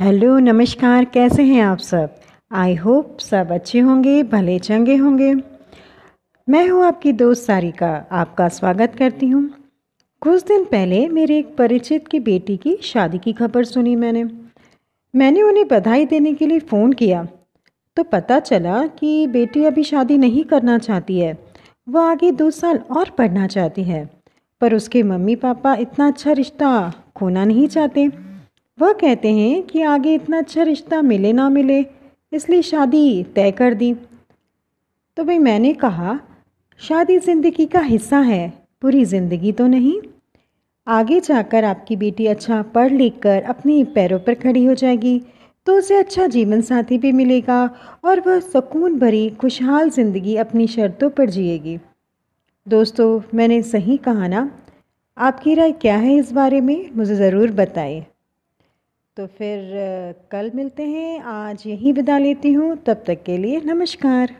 Hello, नमस्कार, कैसे हैं आप सब? आई होप सब अच्छे होंगे, भले चंगे होंगे। मैं हूँ आपकी दोस्त सारिका, आपका स्वागत करती हूँ। कुछ दिन पहले मेरे एक परिचित की बेटी की शादी की खबर सुनी मैंने। मैंने उन्हें बधाई देने के लिए फ़ोन किया। तो पता चला कि बेटी अभी शादी नहीं करना चाहती है। वह आगे दो साल और पढ़ना चाहती है। पर उसके मम्मी पापा इतना अच्छा रिश्ता खोना नहीं चाहते। वह कहते हैं कि आगे इतना अच्छा रिश्ता मिले ना मिले, इसलिए शादी तय कर दी। तो भाई मैंने कहा, शादी ज़िंदगी का हिस्सा है पूरी ज़िंदगी तो नहीं। आगे जाकर आपकी बेटी अच्छा पढ़ लिख कर अपने पैरों पर खड़ी हो जाएगी तो उसे अच्छा जीवन साथी भी मिलेगा और वह सुकून भरी, खुशहाल ज़िंदगी अपनी शर्तों पर जिएगी। दोस्तों, मैंने सही कहा ना? आपकी राय क्या है इस बारे में? मुझे ज़रूर बताएँ। तो फिर कल मिलते हैं। आज यहीं विदा लेती हूँ। तब तक के लिए नमस्कार।